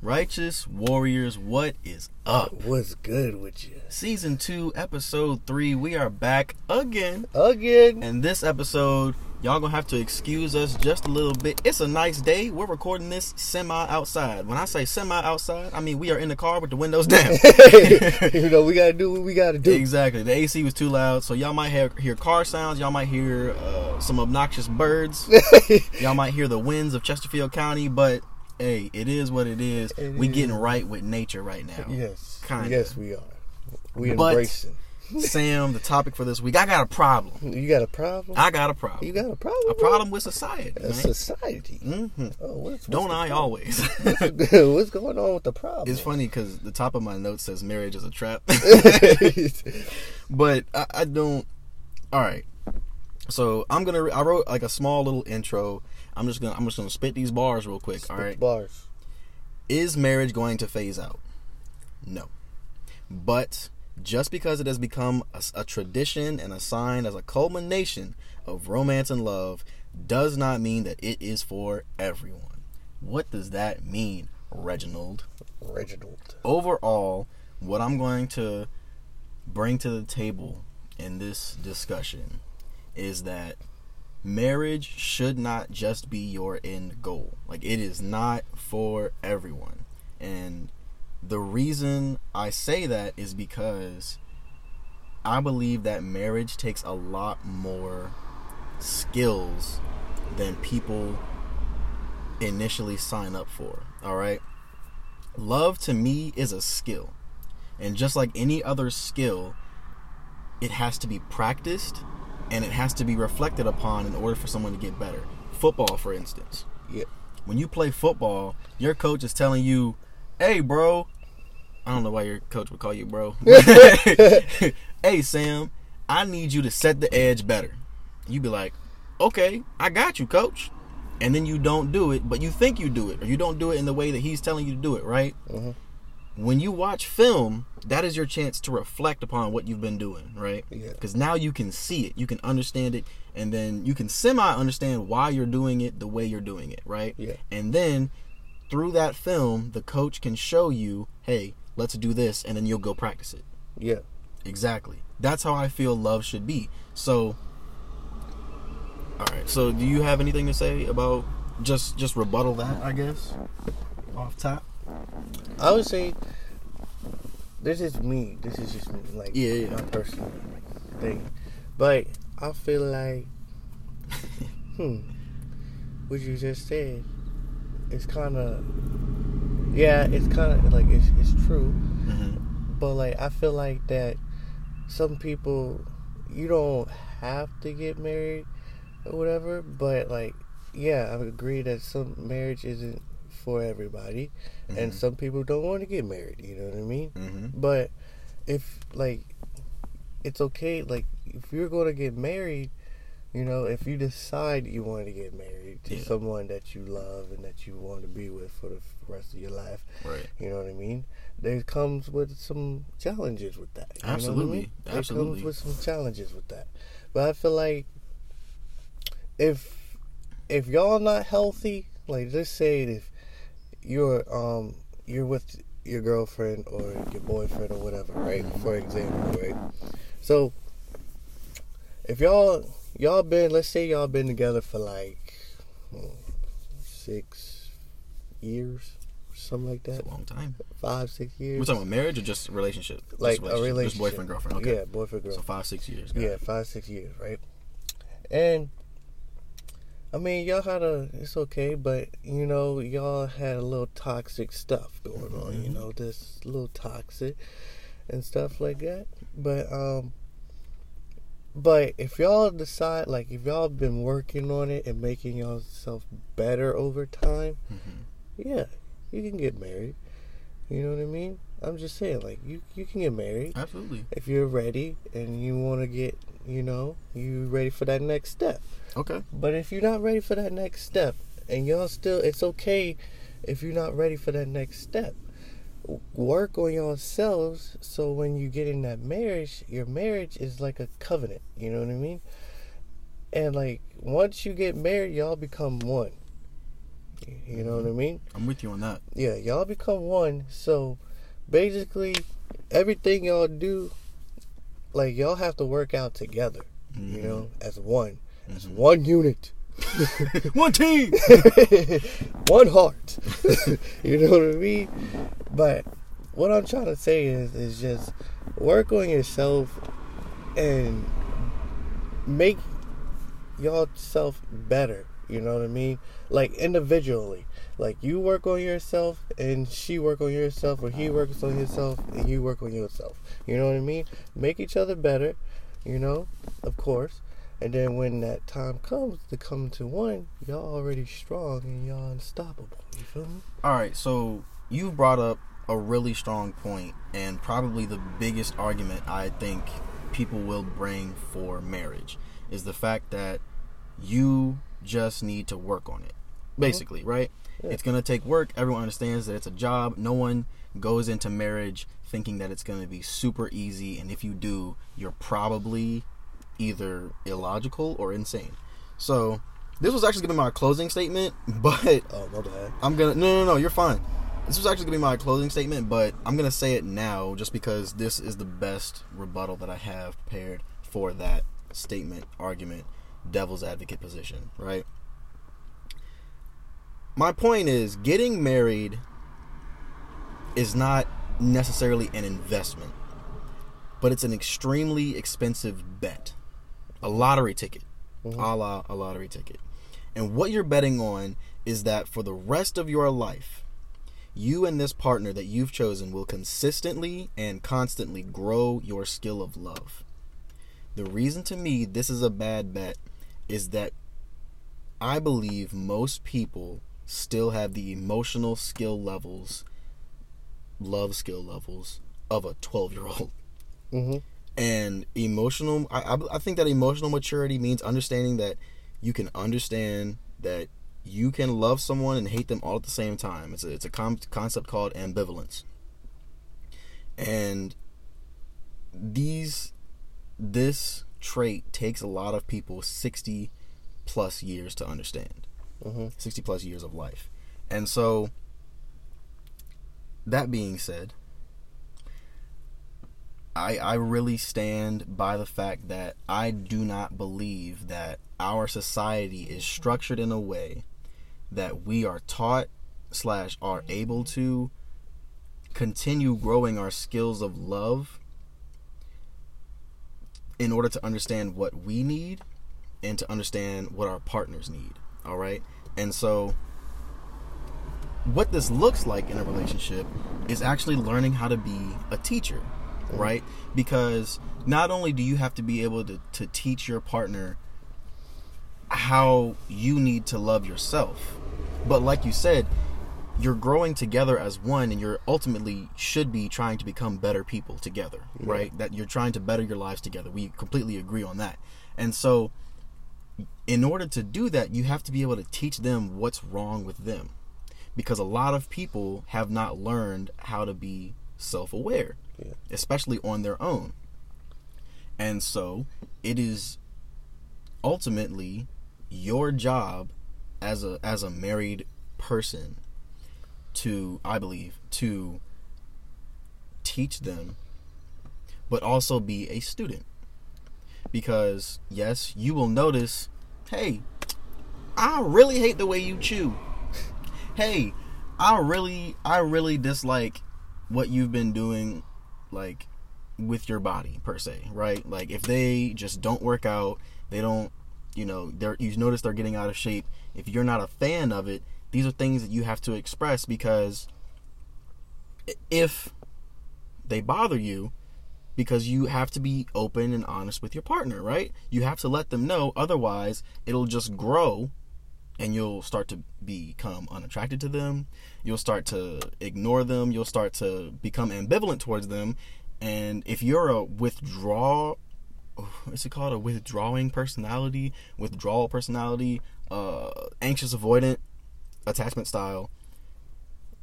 Righteous Warriors, what is up? What's good with you? Season 2, Episode 3. We are back again. Again. And this episode, y'all gonna have to excuse us just a little bit. It's a nice day. We're recording this semi outside. When I say semi outside, I mean we are in the car with the windows down. you know, we gotta do what we gotta do. Exactly. The AC was too loud, so y'all might hear, hear car sounds. Y'all might hear uh, some obnoxious birds. y'all might hear the winds of Chesterfield County, but hey, it is what it is. It we is. getting right with nature right now. yes. Kinda. Yes, we are. We But- embracing. Sam, the topic for this week, I got a problem. You got a problem? I got a problem. you got a problem? a problem with society. Society. hmm Oh, what's, Don't I the always? problem? what's going on with the problem? it's funny because the top of my note says marriage is a trap, but I, I don't. All right, so I'm gonna. I wrote like a small little intro. I'm just gonna. I'm just gonna spit these bars real quick. All right. Bars. Is marriage going to phase out? No. But just because it has become a, a tradition and a sign as a culmination of romance and love does not mean that it is for everyone. What does that mean, Reginald? Reginald. Overall, what I'm going to bring to the table in this discussion is that marriage should not just be your end goal. Like it is not for everyone. And the reason I say that is because I believe that marriage takes a lot more skills than people initially sign up for. All right? Love to me is a skill. And just like any other skill, it has to be practiced and it has to be reflected upon in order for someone to get better. Football, for instance. Yeah. When you play football, your coach is telling you, hey, bro. I don't know why your coach would call you bro. hey, Sam, I need you to set the edge better. You be like, okay, I got you, coach. And then you don't do it, but you think you do it, or you don't do it in the way that he's telling you to do it, right? Mhm. When you watch film, that is your chance to reflect upon what you've been doing, right? Yeah. Because now you can see it, you can understand it, and then you can semi understand why you're doing it the way you're doing it, right? Yeah. And then through that film, the coach can show you, hey, let's do this, and then you'll go practice it. Yeah. Exactly. That's how I feel love should be. So, all right. So, do you have anything to say about just just rebuttal that? I guess off top. I would say this is me. This is just me, like Yeah, yeah. my personal thing. But I feel like, hmm, what you just said, it's kind of, yeah, it's kind of like it's it's true. Mm-hmm. But like I feel like that some people, you don't have to get married or whatever. But like, yeah, I agree that some marriage isn't for everybody and Mhm. some people don't want to get married you know what i mean Mm-hmm. but if like it's okay like if you're going to get married you know if you decide you want to get married to Yeah. someone that you love and that you want to be with for the rest of your life Right. you know what i mean there comes with some challenges with that you know what I Absolutely. mean? Absolutely. there comes with some challenges with that but i feel like if if y'all not healthy like just say it if you're um you're with your girlfriend or your boyfriend or whatever, right? For example, right? So if y'all y'all been let's say y'all been together for like hmm, six years, something like It's that, a long time. five six years, We're talking about marriage or just relationship? Just like a relationship, just boyfriend girlfriend. Okay. yeah, boyfriend girlfriend. So five six years. Got yeah, it. five six years, right? And I mean, y'all had a it's okay, but you know, y'all had a little toxic stuff going on. You Mhm. know, this little toxic and stuff like that. But um, but if y'all decide, like, if y'all been working on it and making yourself better over time, Mhm. yeah, you can get married. You know what I mean? I'm just saying, like, you you can get married Absolutely. if you're ready and you want to get, you know, you ready for that next step. Okay. But if you're not ready for that next step, and y'all still, it's okay if you're not ready for that next step. Work on yourselves so when you get in that marriage, your marriage is like a covenant. You know what I mean? And like once you get married, y'all become one. You know what I mean? I'm with you on that. Yeah, y'all become one. So basically, everything y'all do, like y'all have to work out together. You mm-hmm. know, as one, as mm-hmm. one unit, One team. one heart. you know what I mean? But what I'm trying to say is, is just work on yourself and make yourself better. You know what I mean? Like individually. Like you work on yourself and she work on yourself or he works on himself and you work on yourself. You know what I mean? Make each other better, you know, of course. And then when that time comes to come to one, y'all already strong and y'all unstoppable. You feel me? All right, so you brought up a really strong point, and probably the biggest argument I think people will bring for marriage is the fact that you just need to work on it. Mm-hmm. Basically, right? Yeah. It's gonna take work. Everyone understands that it's a job. No one goes into marriage thinking that it's gonna be super easy, and if you do, you're probably either illogical or insane. So, this was actually gonna be my closing statement, but Oh my bad. I'm gonna no no no you're fine. This was actually gonna be my closing statement, but I'm gonna say it now just because this is the best rebuttal that I have prepared for that statement, argument, devil's advocate position, right? My point is getting married is not necessarily an investment, but it's an extremely expensive bet. A lottery ticket. Mm-hmm. A la a lottery ticket. And what you're betting on is that for the rest of your life, you and this partner that you've chosen will consistently and constantly grow your skill of love. The reason to me this is a bad bet is that I believe most people still have the emotional skill levels, love skill levels of a 12 year old Mm-hmm. and emotional I, I, I think that emotional maturity means understanding that you can understand that you can love someone and hate them all at the same time. It's a, it's a com- concept called ambivalence. And these this trait takes a lot of people 60 plus years to understand Mhm. 60 plus years of life and so that being said I, I really stand by the fact that I do not believe that our society is structured in a way that we are taught slash are able to continue growing our skills of love in order to understand what we need and to understand what our partners need. All right. And so, what this looks like in a relationship is actually learning how to be a teacher, mm. right? Because not only do you have to be able to, to teach your partner how you need to love yourself, but like you said, you're growing together as one and you're ultimately should be trying to become better people together right? That you're trying to better your lives together. We completely agree on that. And so in order to do that you have to be able to teach them what's wrong with them. Because a lot of people have not learned how to be self-aware Yeah. especially on their own. And so it is ultimately your job as a as a married person to I believe to teach them but also be a student. Because yes you will notice hey I really hate the way you chew. Hey I really I really dislike what you've been doing like with your body per se right? Like if they just don't work out they don't you know they're you notice they're getting out of shape. If you're not a fan of it these are things that you have to express because if they bother you because you have to be open and honest with your partner right? You have to let them know otherwise it'll just grow and you'll start to become unattracted to them. You'll start to ignore them. You'll start to become ambivalent towards them. And if you're a withdraw what's it called? A withdrawing personality withdrawal personality uh anxious avoidant attachment style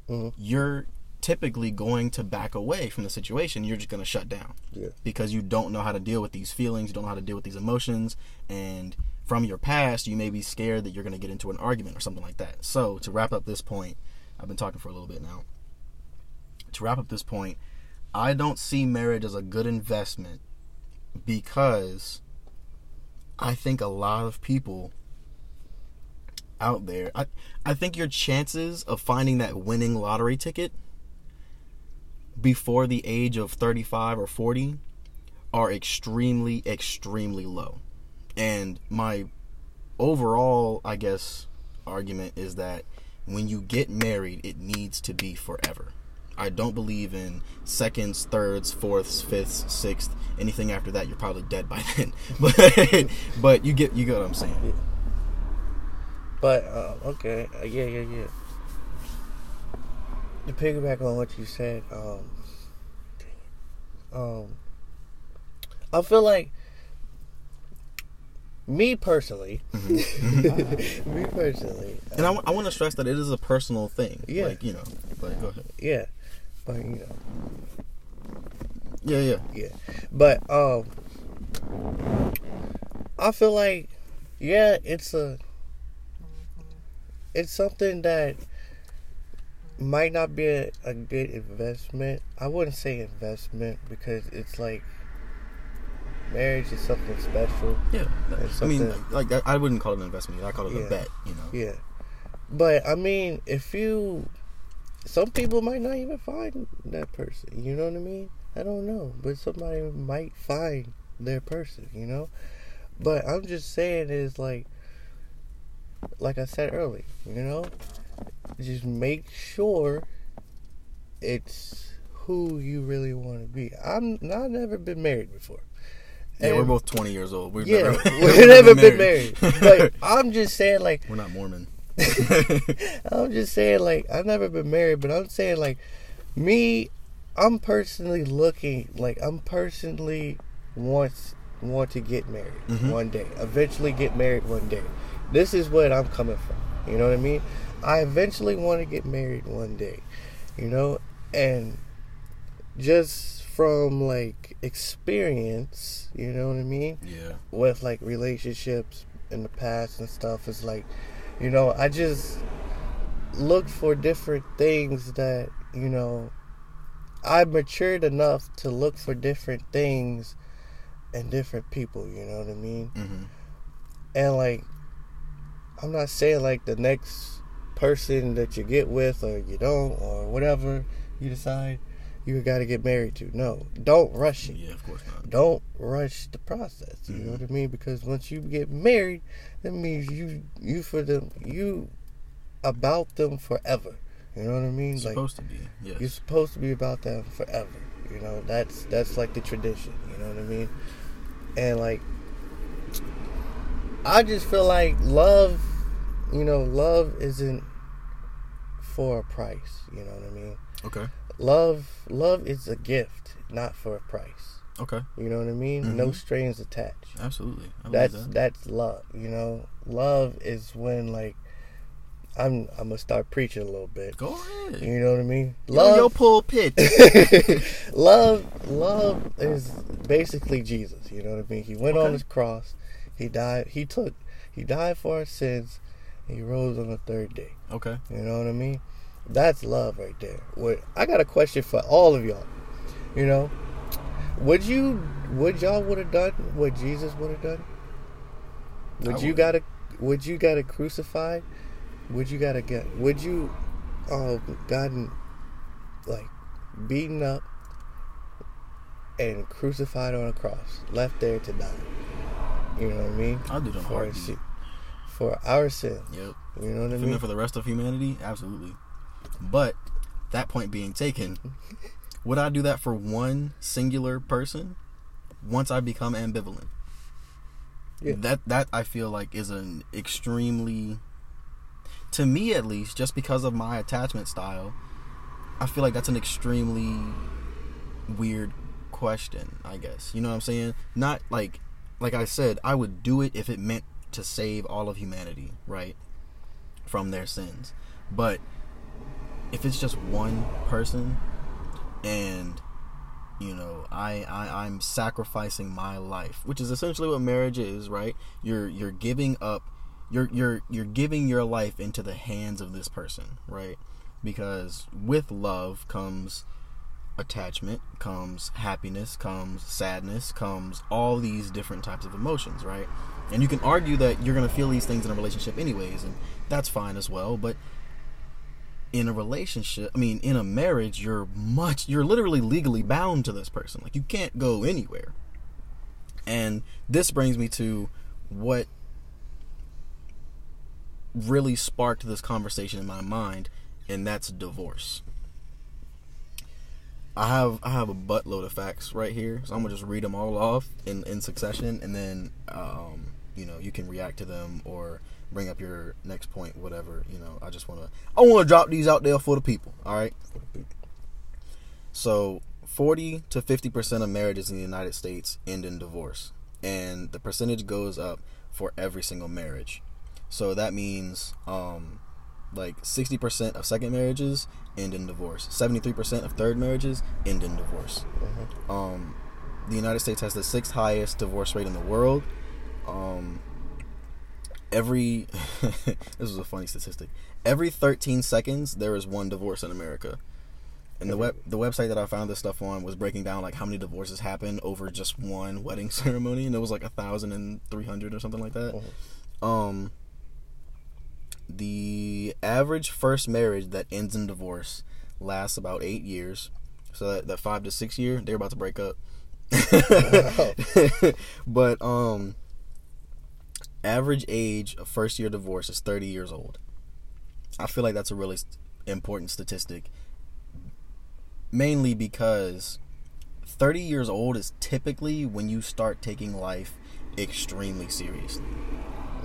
Mhm. you're typically going to back away from the situation. You're just going to shut down Yeah. because you don't know how to deal with these feelings, you don't know how to deal with these emotions, and from your past, you may be scared that you're going to get into an argument or something like that. So, to wrap up this point, I've been talking for a little bit now. To wrap up this point, I don't see marriage as a good investment because I think a lot of people out there, I I think your chances of finding that winning lottery ticket before the age of 35 or 40 are extremely extremely low. And my overall, I guess, argument is that when you get married, it needs to be forever. I don't believe in seconds, thirds, fourths, fifths, sixth. Anything after that, you're probably dead by then. But but you get you get what I'm saying. But uh, okay, uh, yeah, yeah, yeah. To piggyback on what you said, um, um, I feel like me personally, me personally, And I, w- I want to stress that it is a personal thing. Yeah. Like you know. But go ahead. yeah, but you know, Yeah, yeah. yeah, but um, I feel like, yeah, it's a, it's something that might not be a, a good investment. I wouldn't say investment because it's like marriage is something special. Yeah. It's I mean, something- like I I wouldn't call it an investment. I call it Yeah. a bet. You know. Yeah. But I mean, if you some people might not even find that person, you know what I mean? I don't know, but somebody might find their person, you know? But I'm just saying is like like I said earlier, you know? Just make sure it's who you really want to be. I'm I've never been married before. Yeah, we're both 20 years old. We've yeah, never, we've never been married. But I'm just saying like we're not Mormon. I'm just saying, like, I've never been married, but I'm saying, like, me, I'm personally looking, like, I'm personally wants want to get married Mhm. one day. Eventually, get married one day. This is what I'm coming from. You know what I mean? I eventually want to get married one day. You know, and just from like experience, you know what I mean? yeah. with like relationships in the past and stuff it's like you know i just look for different things that you know i matured enough to look for different things and different people you know what i mean hmm and like i'm not saying like the next person that you get with or you don't or whatever you decide you got to get married to no don't rush it Yeah, of course not. don't rush the process. You know Mhm. what I mean? Because once you get married, that means you you for them you about them forever. You know what I mean? It's like supposed to be. Yes. you're supposed to be about them forever. You know that's that's like the tradition. You know what I mean? And like I just feel like love, you know, love isn't for a price. You know what I mean? okay. Love love is a gift, not for a price. Okay. You know what I mean? No Mhm. strings attached. Absolutely. I That's that. that's love. You know, love is when like I'm I'm gonna start preaching a little bit. Go ahead. You know what I mean? Yo, yo, Love, pulpit. love, love is basically Jesus. You know what I mean? He went on his cross. He died. He took. He died for our sins. He rose on the third day. okay. You know what I mean? That's love right there. What I got a question for all of y'all. You know, would you would y'all would have done what Jesus would have done? Would you gotta would you gotta crucified? Would you gotta get would you um gotten like beaten up and crucified on a cross, left there to die? You know what I mean? I'll do them For our, heartbeat. sin- for our sin. Yep. You know what I If mean? for the rest of humanity, absolutely. But that point being taken, would I do that for one singular person? Once I become ambivalent, Yeah. that that I feel like is an extremely, to me at least, just because of my attachment style, I feel like that's an extremely weird question. I guess you know what I'm saying. Not like, like I said, I would do it if it meant to save all of humanity, right, from their sins. But if it's just one person and you know I, I i'm sacrificing my life which is essentially what marriage is right? You're you're giving up you're you're you're giving your life into the hands of this person right? Because with love comes attachment comes happiness comes sadness comes all these different types of emotions right and you can argue that you're going to feel these things in a relationship anyways and that's fine as well but in a relationship i mean in a marriage you're much you're literally legally bound to this person. Like you can't go anywhere. And this brings me to what really sparked this conversation in my mind and that's divorce. I have I have a buttload of facts right here, so I'm gonna just read them all off in in succession, and then um, you know you can react to them or bring up your next point, whatever. You know, I just wanna I wanna drop these out there for the people. All right. So 40 to 50 percent of marriages in the United States end in divorce, and the percentage goes up for every single marriage. So that means um, like 60% of second marriages end in divorce 73% of third marriages end in divorce mm-hmm. um, the united states has the sixth highest divorce rate in the world um, every this is a funny statistic every 13 seconds there is one divorce in america and the web the website that I found this stuff on was breaking down like how many divorces happen over just one wedding ceremony, and it was like a thousand and three hundred or something like that. Mm-hmm. Um, the average first marriage that ends in divorce lasts about eight years. So that, that five to six year, they're about to break up. but um average age of first year divorce is 30 years old. I feel like that's a really important statistic. Mainly because 30 years old is typically when you start taking life extremely seriously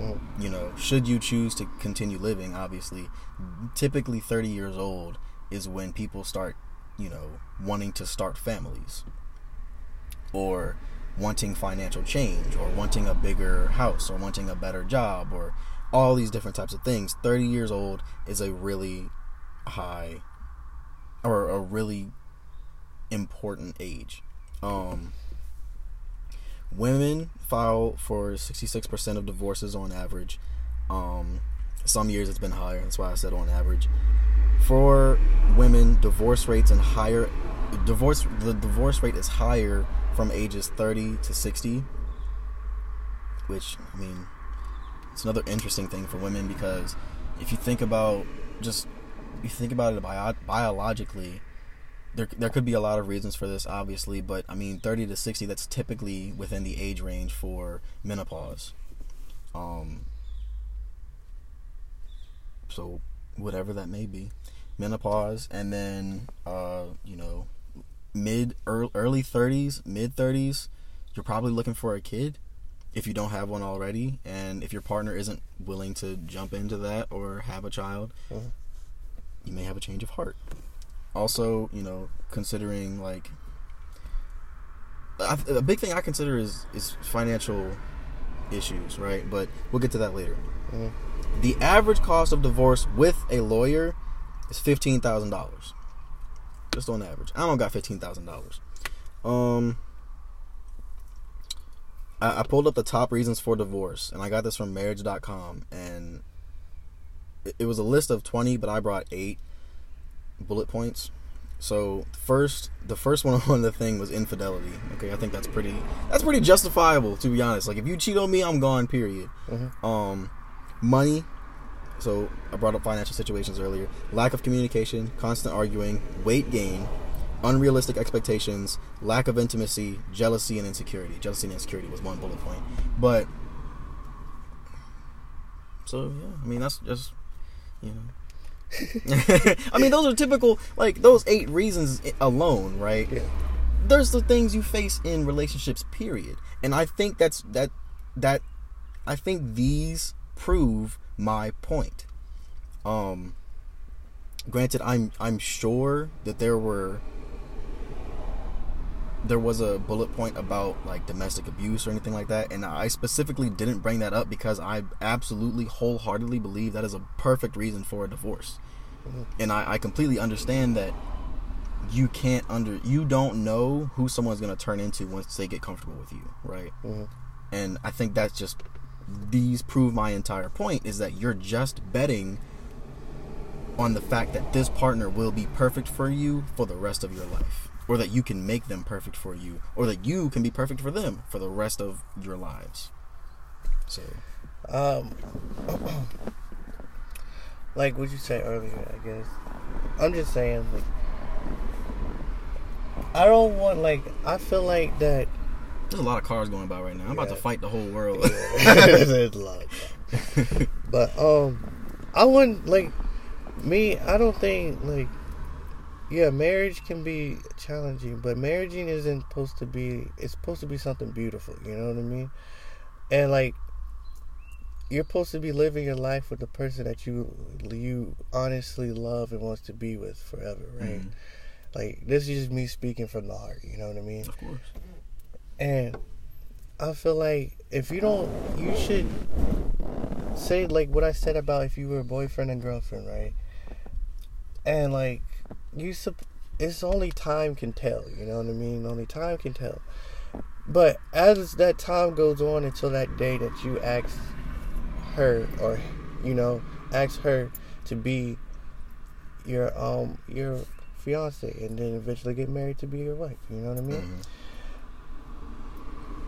mm. you know, should you choose to continue living, obviously, typically 30 years old is when people start, you know, wanting to start families or wanting financial change or wanting a bigger house or wanting a better job or all these different types of things. 30 years old is a really high or a really important age. Um, Women file for 66% of divorces on average. Um, some years it's been higher. That's why I said on average. For women, divorce rates and higher divorce the divorce rate is higher from ages 30 to 60, which I mean, it's another interesting thing for women because if you think about just you think about it bio- biologically, there there could be a lot of reasons for this, obviously, but I mean, 30 to 60, that's typically within the age range for menopause. Um, so whatever that may be, menopause, and then uh, you know, mid early, early 30s, mid 30s, you're probably looking for a kid if you don't have one already, and if your partner isn't willing to jump into that or have a child, mm-hmm. you may have a change of heart also, you know, considering like a big thing I consider is is financial issues, right? But we'll get to that later. Mm-hmm. The average cost of divorce with a lawyer is fifteen thousand dollars, just on average. I don't got fifteen thousand dollars. Um, I, I pulled up the top reasons for divorce, and I got this from Marriage.com, and it, it was a list of twenty, but I brought eight bullet points. So first, the first one on the thing was infidelity. Okay, I think that's pretty that's pretty justifiable to be honest. Like if you cheat on me, I'm gone. Period. Mm-hmm. Um, money. So I brought up financial situations earlier. Lack of communication, constant arguing, weight gain, unrealistic expectations, lack of intimacy, jealousy and insecurity. Jealousy and insecurity was one bullet point. But so yeah, I mean that's just you know I mean, those are typical, like those eight reasons alone, right? Yeah. There's the things you face in relationships, period. And I think that's that that I think these prove my point. Um, granted, I'm I'm sure that there were there was a bullet point about like domestic abuse or anything like that and i specifically didn't bring that up because i absolutely wholeheartedly believe that is a perfect reason for a divorce and I, I completely understand that you can't under you don't know who someone's gonna turn into once they get comfortable with you, right? Mhm. And I think that's just these prove my entire point is that you're just betting on the fact that this partner will be perfect for you for the rest of your life or that you can make them perfect for you or that you can be perfect for them for the rest of your lives so Um, like what you said earlier, I guess. I'm just saying, like, I don't want like I feel like that. There's a lot of cars going by right now i'm about to fight the whole world There's a lot, but um, I wouldn't like me. I don't think like yeah, marriage can be challenging, but marriage isn't supposed to be. It's supposed to be something beautiful. You know what I mean? And like you're supposed to be living your life with the person that you you honestly love and wants to be with forever, right? Mhm. Like this is just me speaking from the heart. You know what I mean? of course And I feel like if you don't, you should say like what I said about if you were a boyfriend and girlfriend, right? And like you, sup- it's only time can tell. You know what I mean? Only time can tell. But as that time goes on until that day that you ask her, or you know, ask her to be your um your fiance, and then eventually get married to be your wife. You know what I mean? Mhm.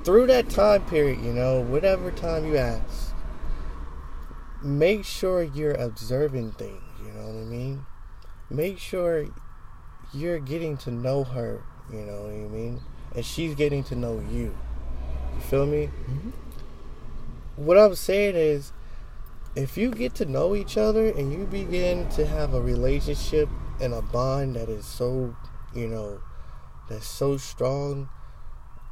Through that time period, you know, whatever time you ask, make sure you're observing things, you know what I mean? Make sure you're getting to know her, you know what I mean? And she's getting to know you. You feel me? Mhm. What I'm saying is, if you get to know each other and you begin to have a relationship and a bond that is so, you know, that's so strong,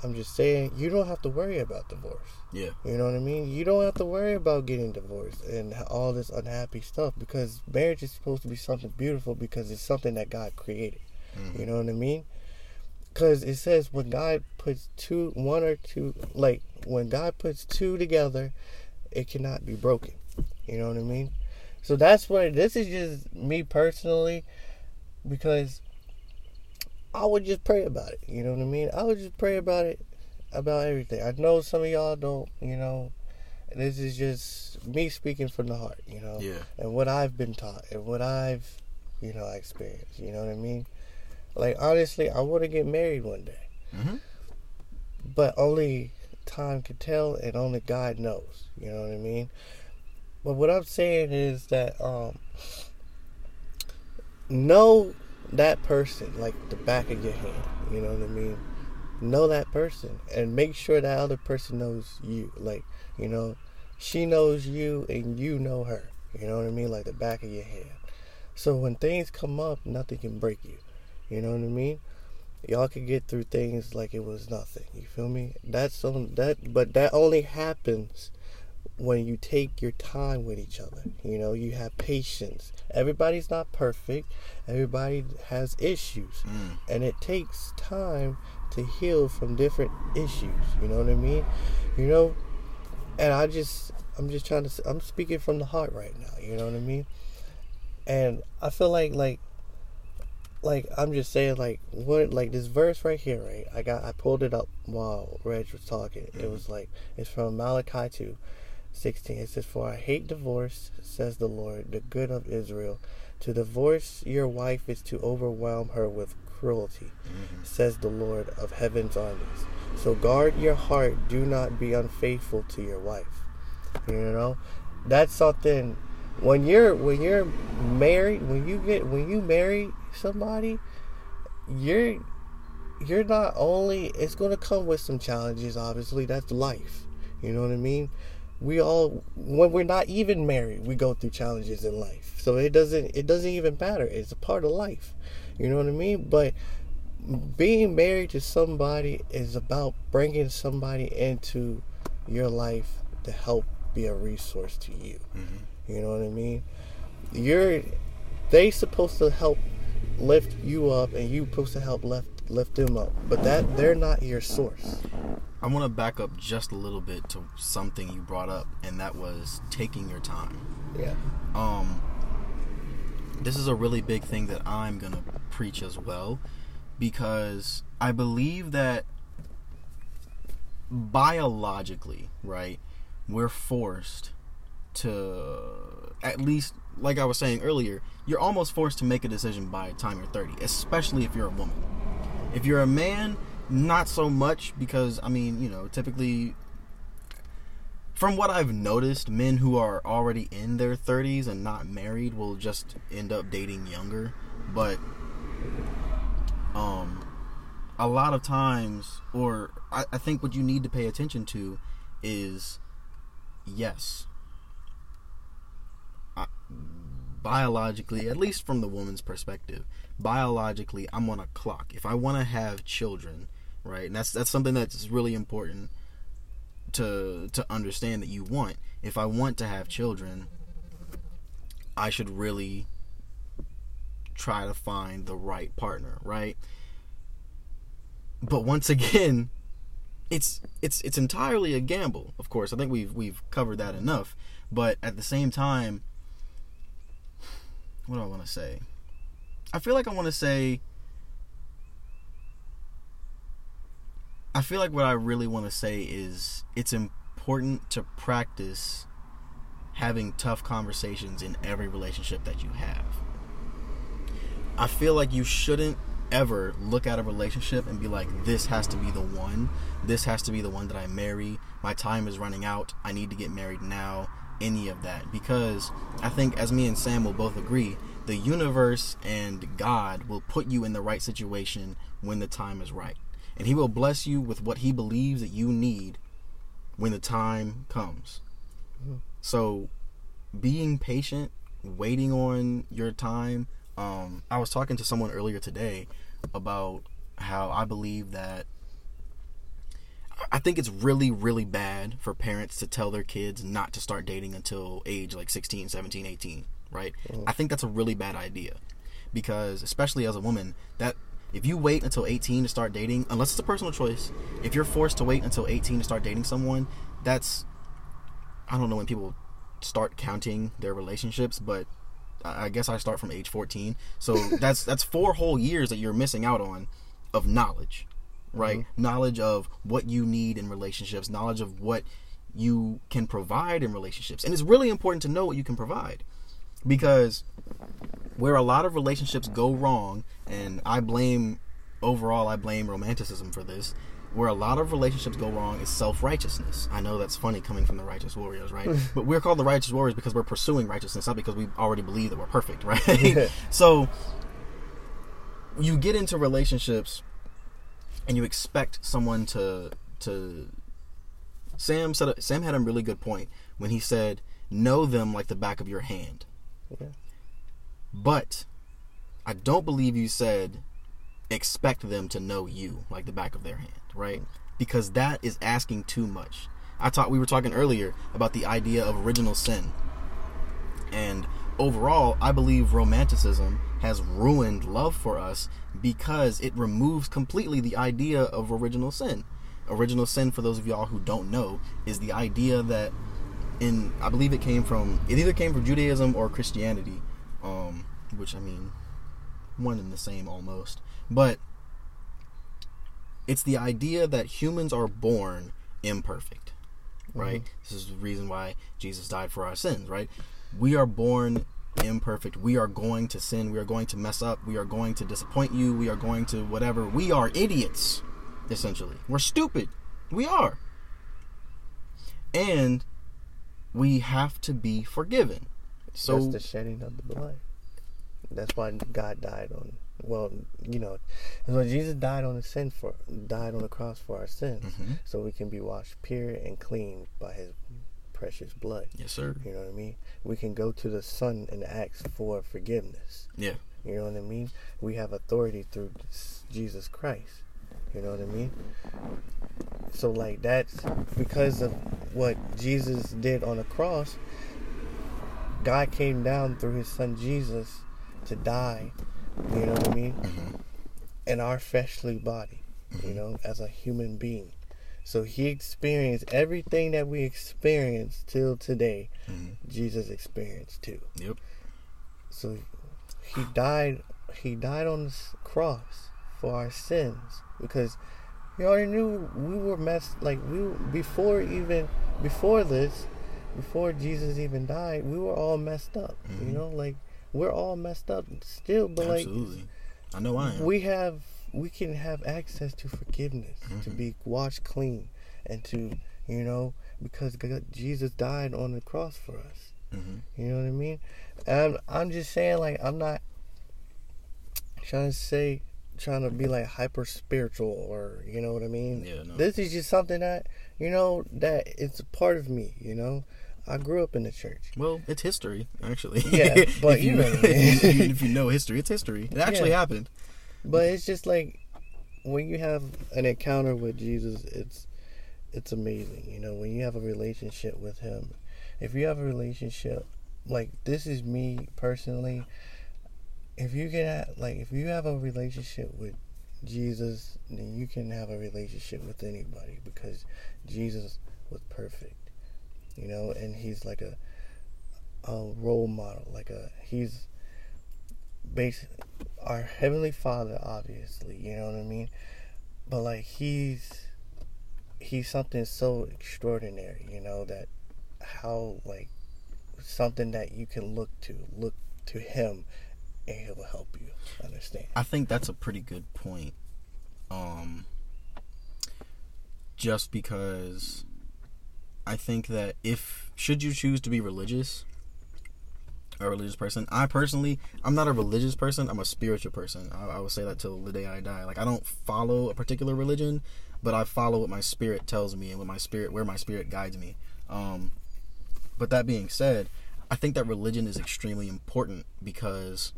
I'm just saying, you don't have to worry about divorce. yeah You know what I mean? You don't have to worry about getting divorced and all this unhappy stuff because marriage is supposed to be something beautiful because it's something that God created. Mhm. You know what I mean? Because it says when God puts two, one or two, like when God puts two together, it cannot be broken. You know what I mean? So that's what this is just me personally because I would just pray about it. You know what I mean? I would just pray about it, about everything. I know some of y'all don't, you know, this is just me speaking from the heart, you know, yeah and what I've been taught and what I've, you know, experienced. You know what I mean? Like honestly, I want to get married one day, hmm but only time can tell, and only God knows. You know what I mean? But what I'm saying is that um, know that person like the back of your hand. You know what I mean? Know that person and make sure that other person knows you. Like you know, she knows you and you know her. You know what I mean? Like the back of your hand. So when things come up, nothing can break you. You know what I mean? Y'all can get through things like it was nothing. You feel me? That's on that, but that only happens when you take your time with each other. You know, you have patience. Everybody's not perfect. Everybody has issues, Mm. and it takes time to heal from different issues. You know what I mean? You know, and I just, I'm just trying to, I'm speaking from the heart right now. You know what I mean? And I feel like, like, like I'm just saying, like, what, like this verse right here, right? I got, I pulled it up while Reg was talking. It was like, it's from Malachi 2, 16. It says, "For I hate divorce," says the Lord, the good of Israel. To divorce your wife is to overwhelm her with cruelty, Mhm. says the Lord of heaven's armies. So guard your heart. Do not be unfaithful to your wife. You know, that's something. When you're when you're married, when you get when you marry somebody, you're you're not only it's going to come with some challenges. Obviously, that's life. You know what I mean? We all when we're not even married, we go through challenges in life. So it doesn't it doesn't even matter. It's a part of life. You know what I mean? But being married to somebody is about bringing somebody into your life to help be a resource to you. Mhm. You know what I mean? You're they supposed to help lift you up and you supposed to help lift lift them up. But that they're not your source. I want to back up just a little bit to something you brought up, and that was taking your time. Yeah. Um, this is a really big thing that I'm going to preach as well because I believe that biologically, right, we're forced to at least like I was saying earlier, you're almost forced to make a decision by the time you're 30, especially if you're a woman. If you're a man, not so much because I mean, you know, typically from what I've noticed, men who are already in their 30s and not married will just end up dating younger. But um, a lot of times, or I, I think what you need to pay attention to is yes, I, biologically, at least from the woman's perspective, biologically, I'm on a clock. If I want to have children, right, and that's that's something that's really important to to understand that you want. If I want to have children, I should really try to find the right partner, right? But once again, it's it's it's entirely a gamble. Of course, I think we've we've covered that enough. But at the same time, what do I want to say? I feel like I want to say I feel like what I really want to say is it's important to practice having tough conversations in every relationship that you have. I feel like you shouldn't ever look at a relationship and be like, this has to be the one. This has to be the one that I marry. My time is running out. I need to get married now. Any of that. Because I think, as me and Sam will both agree, the universe and God will put you in the right situation when the time is right and he will bless you with what he believes that you need when the time comes. Mm-hmm. So, being patient, waiting on your time. Um, I was talking to someone earlier today about how I believe that I think it's really, really bad for parents to tell their kids not to start dating until age like 16, 17, 18, right? Mm-hmm. I think that's a really bad idea because, especially as a woman, that if you wait until 18 to start dating, unless it's a personal choice, if you're forced to wait until 18 to start dating someone, that's I don't know when people start counting their relationships, but I guess I start from age 14. So that's that's four whole years that you're missing out on of knowledge, right? Mm-hmm. Knowledge of what you need in relationships, knowledge of what you can provide in relationships. And it's really important to know what you can provide because where a lot of relationships go wrong, and I blame overall, I blame romanticism for this. Where a lot of relationships go wrong is self righteousness. I know that's funny coming from the righteous warriors, right? but we're called the righteous warriors because we're pursuing righteousness, not because we already believe that we're perfect, right? so you get into relationships and you expect someone to to Sam said Sam had a really good point when he said know them like the back of your hand. But I don't believe you said expect them to know you like the back of their hand, right? Because that is asking too much. I thought we were talking earlier about the idea of original sin. And overall, I believe romanticism has ruined love for us because it removes completely the idea of original sin. Original sin, for those of y'all who don't know, is the idea that in I believe it came from it either came from Judaism or Christianity, um, which I mean, one and the same almost. But it's the idea that humans are born imperfect, right? Mm-hmm. This is the reason why Jesus died for our sins, right? We are born imperfect. We are going to sin. We are going to mess up. We are going to disappoint you. We are going to whatever. We are idiots, essentially. We're stupid. We are. And we have to be forgiven. So that's the shedding of the blood. That's why God died on. Well, you know, so Jesus died on the sin for died on the cross for our sins, mm-hmm. so we can be washed pure and clean by His precious blood. Yes, sir. You know what I mean? We can go to the Son and ask for forgiveness. Yeah. You know what I mean? We have authority through Jesus Christ. You know what I mean? So like that's because of what Jesus did on the cross. God came down through his son Jesus to die, you know what I mean? Mm-hmm. In our fleshly body, mm-hmm. you know, as a human being. So he experienced everything that we experience till today. Mm-hmm. Jesus experienced too. Yep. So he died he died on the cross for our sins because he already knew we were messed like we before even before this before Jesus even died we were all messed up mm-hmm. you know like we're all messed up still but Absolutely. like I know I am we have we can have access to forgiveness mm-hmm. to be washed clean and to you know because God, Jesus died on the cross for us mm-hmm. you know what I mean and I'm just saying like I'm not trying to say trying to be like hyper spiritual or you know what I mean. Yeah, no. This is just something that you know that it's a part of me. You know, I grew up in the church. Well, it's history actually. Yeah, but if you, know, if you know history, it's history. It actually yeah. happened. But it's just like when you have an encounter with Jesus, it's it's amazing. You know, when you have a relationship with Him, if you have a relationship like this is me personally if you can like if you have a relationship with Jesus, then you can have a relationship with anybody because Jesus was perfect, you know, and he's like a a role model, like a he's basically our heavenly Father, obviously, you know what I mean, but like he's he's something so extraordinary, you know that how like something that you can look to look to him and will help you understand. I think that's a pretty good point. Um, just because I think that if should you choose to be religious, a religious person, I personally, I'm not a religious person. I'm a spiritual person. I, I will say that till the day I die. Like I don't follow a particular religion, but I follow what my spirit tells me and what my spirit, where my spirit guides me. Um, but that being said, I think that religion is extremely important because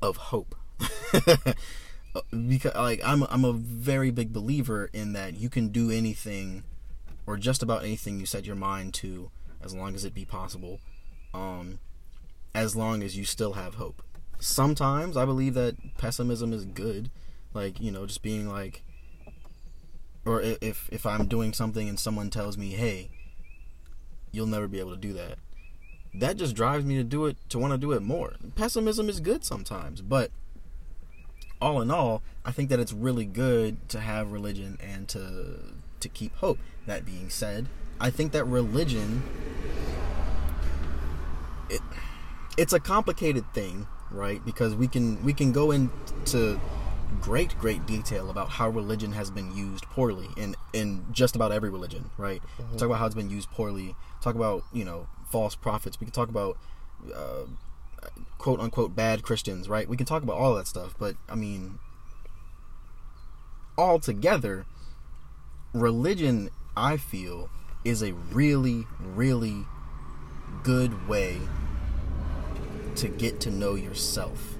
of hope. because like I'm I'm a very big believer in that you can do anything or just about anything you set your mind to as long as it be possible um as long as you still have hope. Sometimes I believe that pessimism is good like you know just being like or if if I'm doing something and someone tells me hey you'll never be able to do that that just drives me to do it to want to do it more. Pessimism is good sometimes, but all in all, I think that it's really good to have religion and to to keep hope. That being said, I think that religion it, it's a complicated thing, right? Because we can we can go into great great detail about how religion has been used poorly in in just about every religion, right? Mm-hmm. Talk about how it's been used poorly. Talk about, you know, false prophets. We can talk about uh, quote unquote bad Christians, right? We can talk about all that stuff, but I mean, altogether, religion, I feel, is a really, really good way to get to know yourself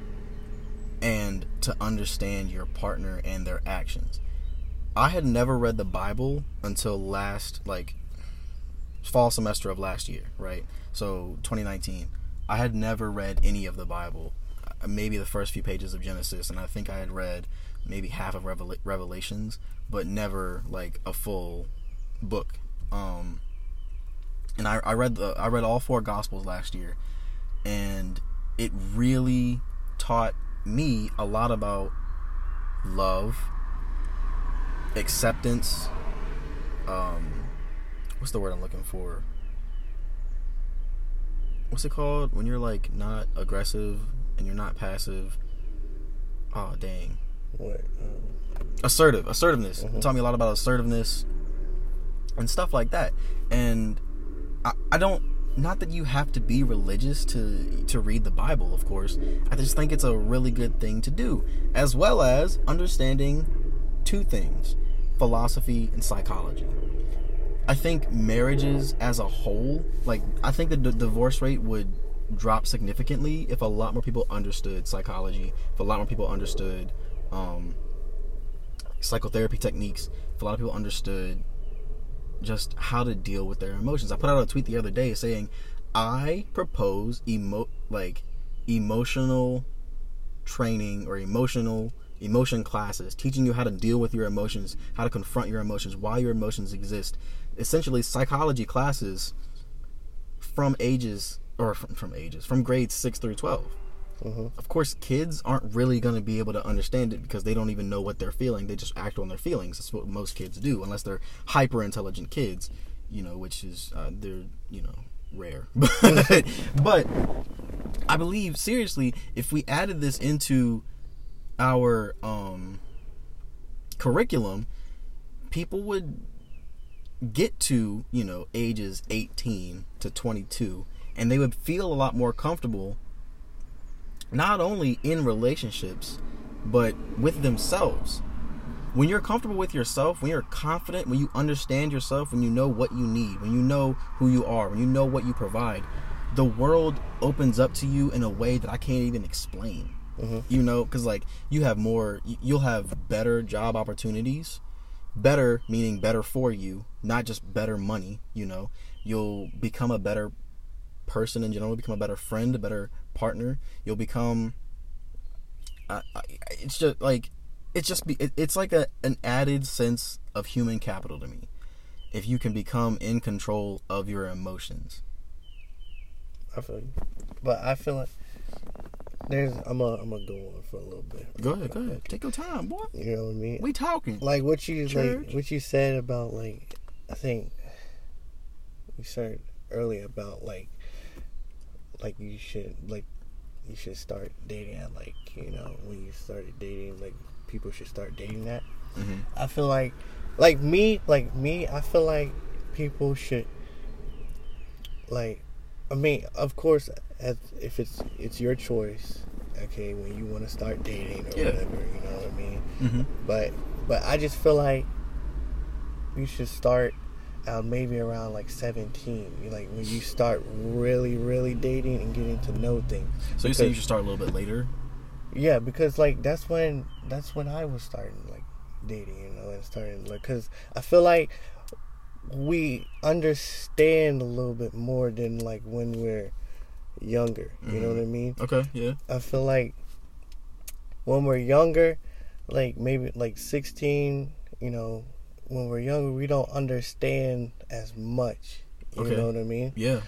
and to understand your partner and their actions. I had never read the Bible until last, like, fall semester of last year, right? So 2019. I had never read any of the Bible, uh, maybe the first few pages of Genesis, and I think I had read maybe half of Revel- Revelations, but never like a full book. Um, and I, I read the I read all four Gospels last year, and it really taught me a lot about love, acceptance, um, what's the word I'm looking for? What's it called when you're like not aggressive and you're not passive? Oh dang. What? Um... Assertive, assertiveness. Mm-hmm. Taught me a lot about assertiveness and stuff like that. And I, I don't not that you have to be religious to to read the Bible, of course. I just think it's a really good thing to do, as well as understanding two things: philosophy and psychology. I think marriages as a whole, like I think the d- divorce rate would drop significantly if a lot more people understood psychology, if a lot more people understood um, psychotherapy techniques, if a lot of people understood just how to deal with their emotions. I put out a tweet the other day saying, "I propose emo like emotional training or emotional emotion classes, teaching you how to deal with your emotions, how to confront your emotions, why your emotions exist, essentially psychology classes from ages or from, from ages from grades 6 through 12 Mhm. Of course, kids aren't really going to be able to understand it because they don't even know what they're feeling. They just act on their feelings. That's what most kids do, unless they're hyper intelligent kids, you know, which is uh, they're you know rare. but, but I believe seriously, if we added this into our um, curriculum, people would get to you know ages 18 to 22 and they would feel a lot more comfortable not only in relationships but with themselves when you're comfortable with yourself when you're confident when you understand yourself when you know what you need when you know who you are when you know what you provide the world opens up to you in a way that i can't even explain Mhm. you know because like you have more you'll have better job opportunities better meaning better for you not just better money you know. You'll become a better person in general become a better friend a better partner. You'll become I it's just like it's just be, it, it's like a an added sense of human capital to me. If you can become in control of your emotions. I feel you, but I feel like there's. I'm a. I'm gonna go on for a little bit. go ahead go ahead take your time boy You know what I mean? we talking like what you Church. like what you said about like I think we started earlier about like like you should like you should start dating at like you know when you started dating like people should start dating that Mhm. I feel like like me like me I feel like people should like I mean of course as if it's it's your choice okay when you want to start dating or Yeah. whatever you know what I mean Mhm. but but I just feel like you should start out maybe around like 17 like when you start really really dating and getting to know things so you say you should start a little bit later yeah because like that's when that's when I was starting like dating you know and starting like because I feel like we understand a little bit more than like when we're younger you know Mhm. what I mean okay yeah I feel like when we're younger, like maybe like 16, you know, when we're younger, we don't understand as much. You Okay. know what I mean? yeah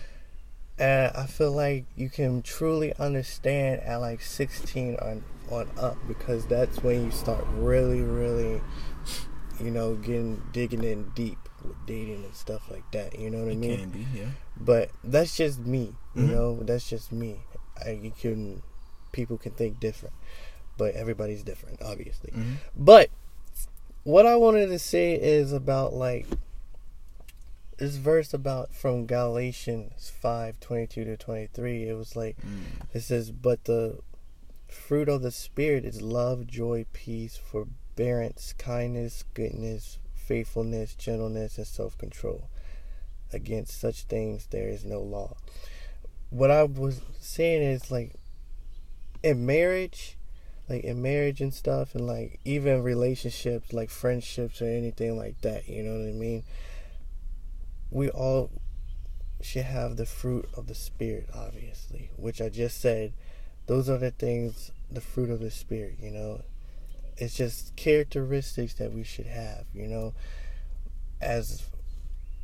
And I feel like you can truly understand at like 16 on on up because that's when you start really, really, you know, getting digging in deep with dating and stuff like that. You know what I mean? can be yeah But that's just me, you Mhm. know. That's just me. I, you can, people can think different, but everybody's different, obviously. Mhm. But what I wanted to say is about like this verse about from Galatians five twenty two to twenty three. It was like Mm. it says, "But the fruit of the spirit is love, joy, peace, forbearance, kindness, goodness, faithfulness, gentleness, and self control. Against such things there is no law." What I was saying is like in marriage, like in marriage and stuff, and like even relationships, like friendships or anything like that. You know what I mean? We all should have the fruit of the spirit, obviously, which I just said. Those are the things, the fruit of the spirit. You know, it's just characteristics that we should have. You know, as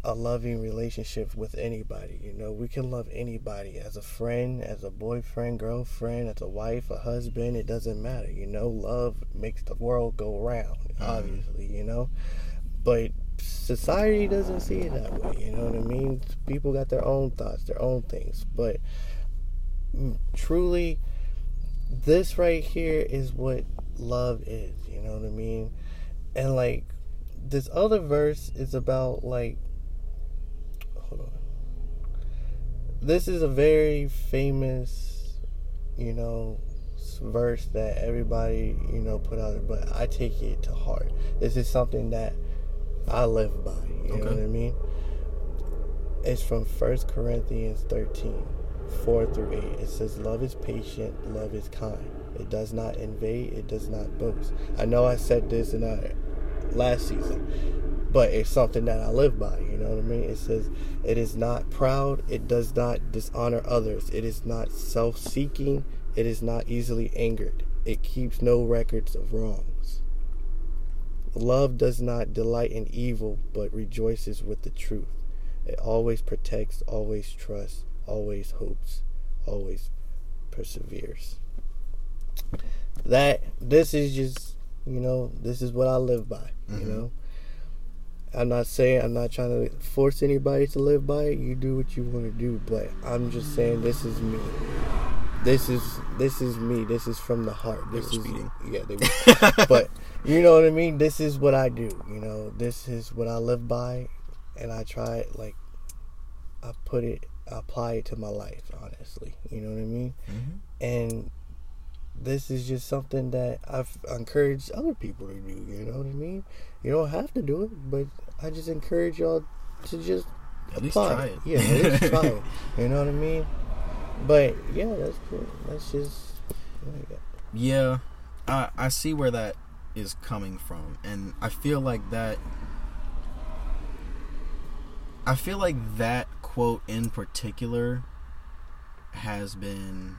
a loving relationship with anybody. You know, we can love anybody as a friend, as a boyfriend, girlfriend, as a wife, a husband. It doesn't matter. You know, love makes the world go round, obviously, you know. But society doesn't see it that way. You know what I mean? People got their own thoughts, their own things. But mm, truly, this right here is what love is. You know what I mean? And like, this other verse is about like hold on. This is a very famous, you know, verse that everybody, you know, put out there, but I take it to heart. This is something that I live by. You know what I mean? It's from First Corinthians 13, 4 through 8. It says, Love is patient, love is kind. It does not invade, it does not boast. I know I said this in our last season, but it's something that I live by. You know what I mean? It says, It is not proud, it does not dishonor others, it is not self seeking, it is not easily angered, it keeps no records of wrongs. Love does not delight in evil, but rejoices with the truth. It always protects, always trusts, always hopes, always perseveres. That this is just you know this is what I live by. Mhm. You know, I'm not saying I'm not trying to force anybody to live by it. You do what you want to do, but I'm just saying this is me. This is this is me. This is from the heart. This is speeding. yeah. They were, but you know what I mean. This is what I do. You know, this is what I live by, and I try like I put it, I apply it to my life. Honestly, you know what I mean Mhm. and this is just something that I've encouraged other people to do. You know what I mean? You don't have to do it, but I just encourage y'all to just At least apply try it. Yeah, at least try it. You know what I mean? But yeah, that's cool. That's just like, Yeah, I I see where that is coming from, and I feel like that. I feel like that quote in particular has been.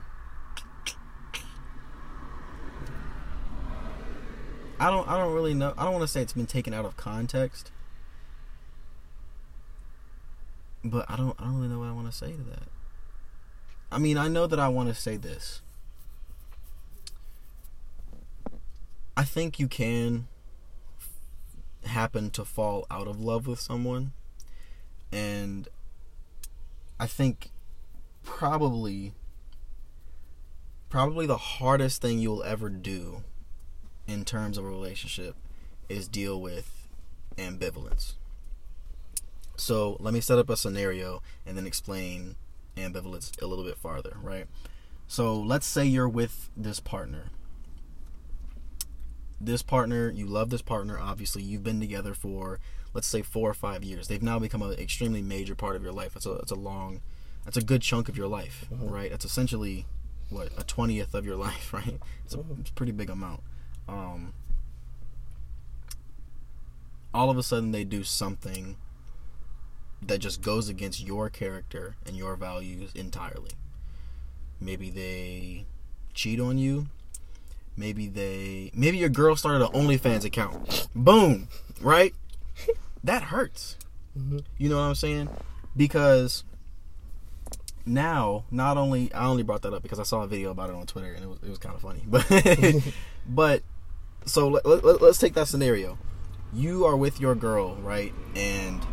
I don't. I don't really know. I don't want to say it's been taken out of context, but I don't. I don't really know what I want to say to that. I mean, I know that I want to say this. I think you can happen to fall out of love with someone. And I think probably probably the hardest thing you'll ever do in terms of a relationship is deal with ambivalence. So, let me set up a scenario and then explain ambivalence a little bit farther, right? So, let's say you're with this partner this partner, you love this partner, obviously, you've been together for, let's say, four or five years. They've now become an extremely major part of your life. It's a, it's a long, that's a good chunk of your life, Mhm. right? That's essentially, what, a 20th of your life, right? It's a, it's a pretty big amount. Um, all of a sudden, they do something that just goes against your character and your values entirely. Maybe they cheat on you, maybe they maybe your girl started an OnlyFans account. Boom, right? That hurts. Mhm. You know what I'm saying? Because now, not only I only brought that up because I saw a video about it on Twitter and it was it was kind of funny, but but so let, let, let's take that scenario. You are with your girl, right? And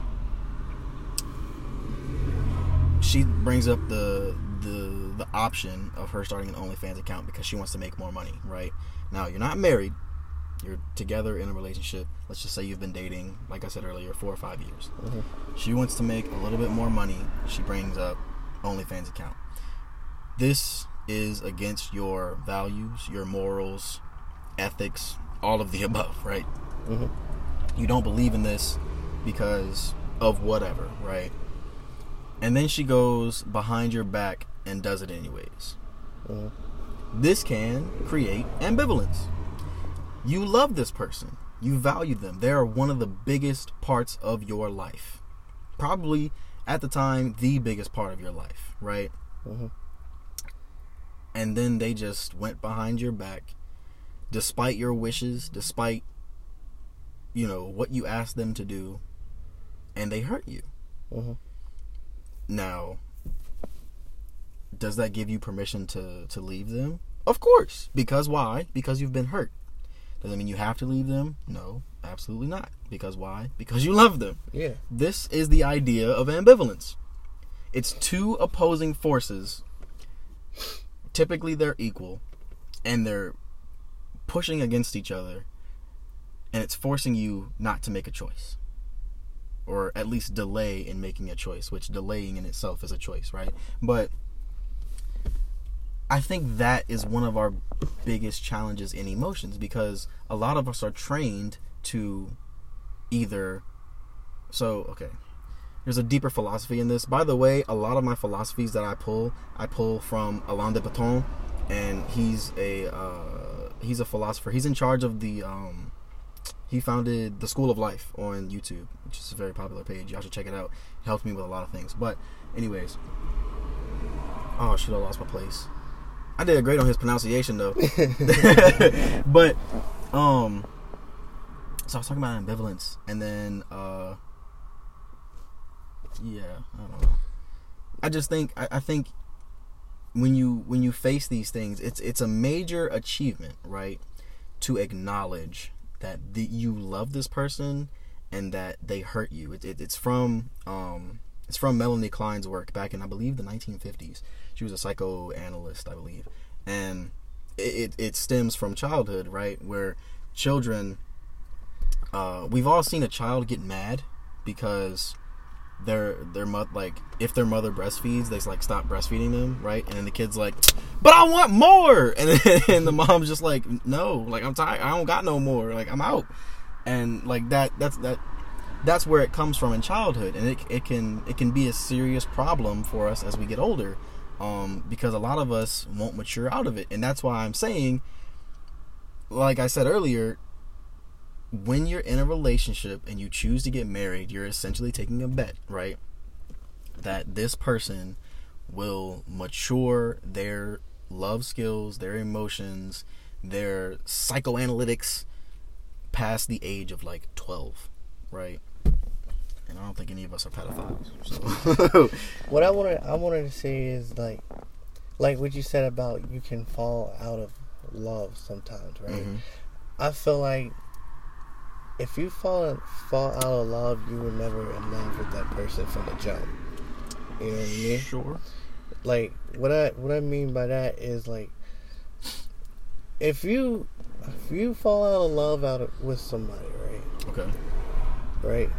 she brings up the the the option of her starting an OnlyFans account because she wants to make more money, right? Now you're not married, you're together in a relationship. Let's just say you've been dating, like I said earlier, four or five years. Mhm. She wants to make a little bit more money. She brings up OnlyFans account. This is against your values, your morals, ethics, all of the above, right? Mhm. You don't believe in this because of whatever, right? And then she goes behind your back and does it anyways. Mhm. This can create ambivalence. You love this person. You value them. They are one of the biggest parts of your life. Probably at the time the biggest part of your life, right? Mhm. And then they just went behind your back despite your wishes, despite you know what you asked them to do and they hurt you. Mhm. Now, does that give you permission to to leave them? Of course. Because why? Because you've been hurt. Does that mean you have to leave them? No, absolutely not. Because why? Because you love them. Yeah. This is the idea of ambivalence. It's two opposing forces. Typically they're equal and they're pushing against each other and it's forcing you not to make a choice or at least delay in making a choice, which delaying in itself is a choice, right? But I think that is one of our biggest challenges in emotions because a lot of us are trained to either so okay there's a deeper philosophy in this by the way a lot of my philosophies that i pull i pull from alain de Botton, and he's a uh, he's a philosopher. He's in charge of the um, he founded the school of life on youtube which is a very popular page. Y'all should check it out. It helps me with a lot of things. But anyways oh shoot i lost my place. I did great on his pronunciation though. But um so I was talking about ambivalence, and then uh, yeah, I don't know. I just think I, I think when you when you face these things, it's it's a major achievement, right? To acknowledge that the, you love this person and that they hurt you. It, it, it's from um, it's from Melanie Klein's work back in I believe the 1950s. She was a psychoanalyst, I believe, and it, it, stems from childhood, right? Where children, uh, we've all seen a child get mad because their their mother like if their mother breastfeeds they like stop breastfeeding them right? And then the kid's like but i want more! And then and the mom's just like no like i'm tired i don't got no more like i'm out. And like that that's that that's where it comes from in childhood. And it, it can it can be a serious problem for us as we get older um, because a lot of us won't mature out of it. And that's why i'm saying like i said earlier when you're in a relationship and you choose to get married, you're essentially taking a bet, right? That this person will mature their love skills, their emotions, their psychoanalytics past the age of like 12, right? And I don't think any of us are pedophiles. So. what I wanted I wanted to say is like like what you said about you can fall out of love sometimes, right? Mm-hmm. I feel like if you fall fall out of love, you were never in love with that person from the jump. You know what I mean? Sure. Like what I what I mean by that is like if you if you fall out of love out of, with somebody, right? Okay. Right.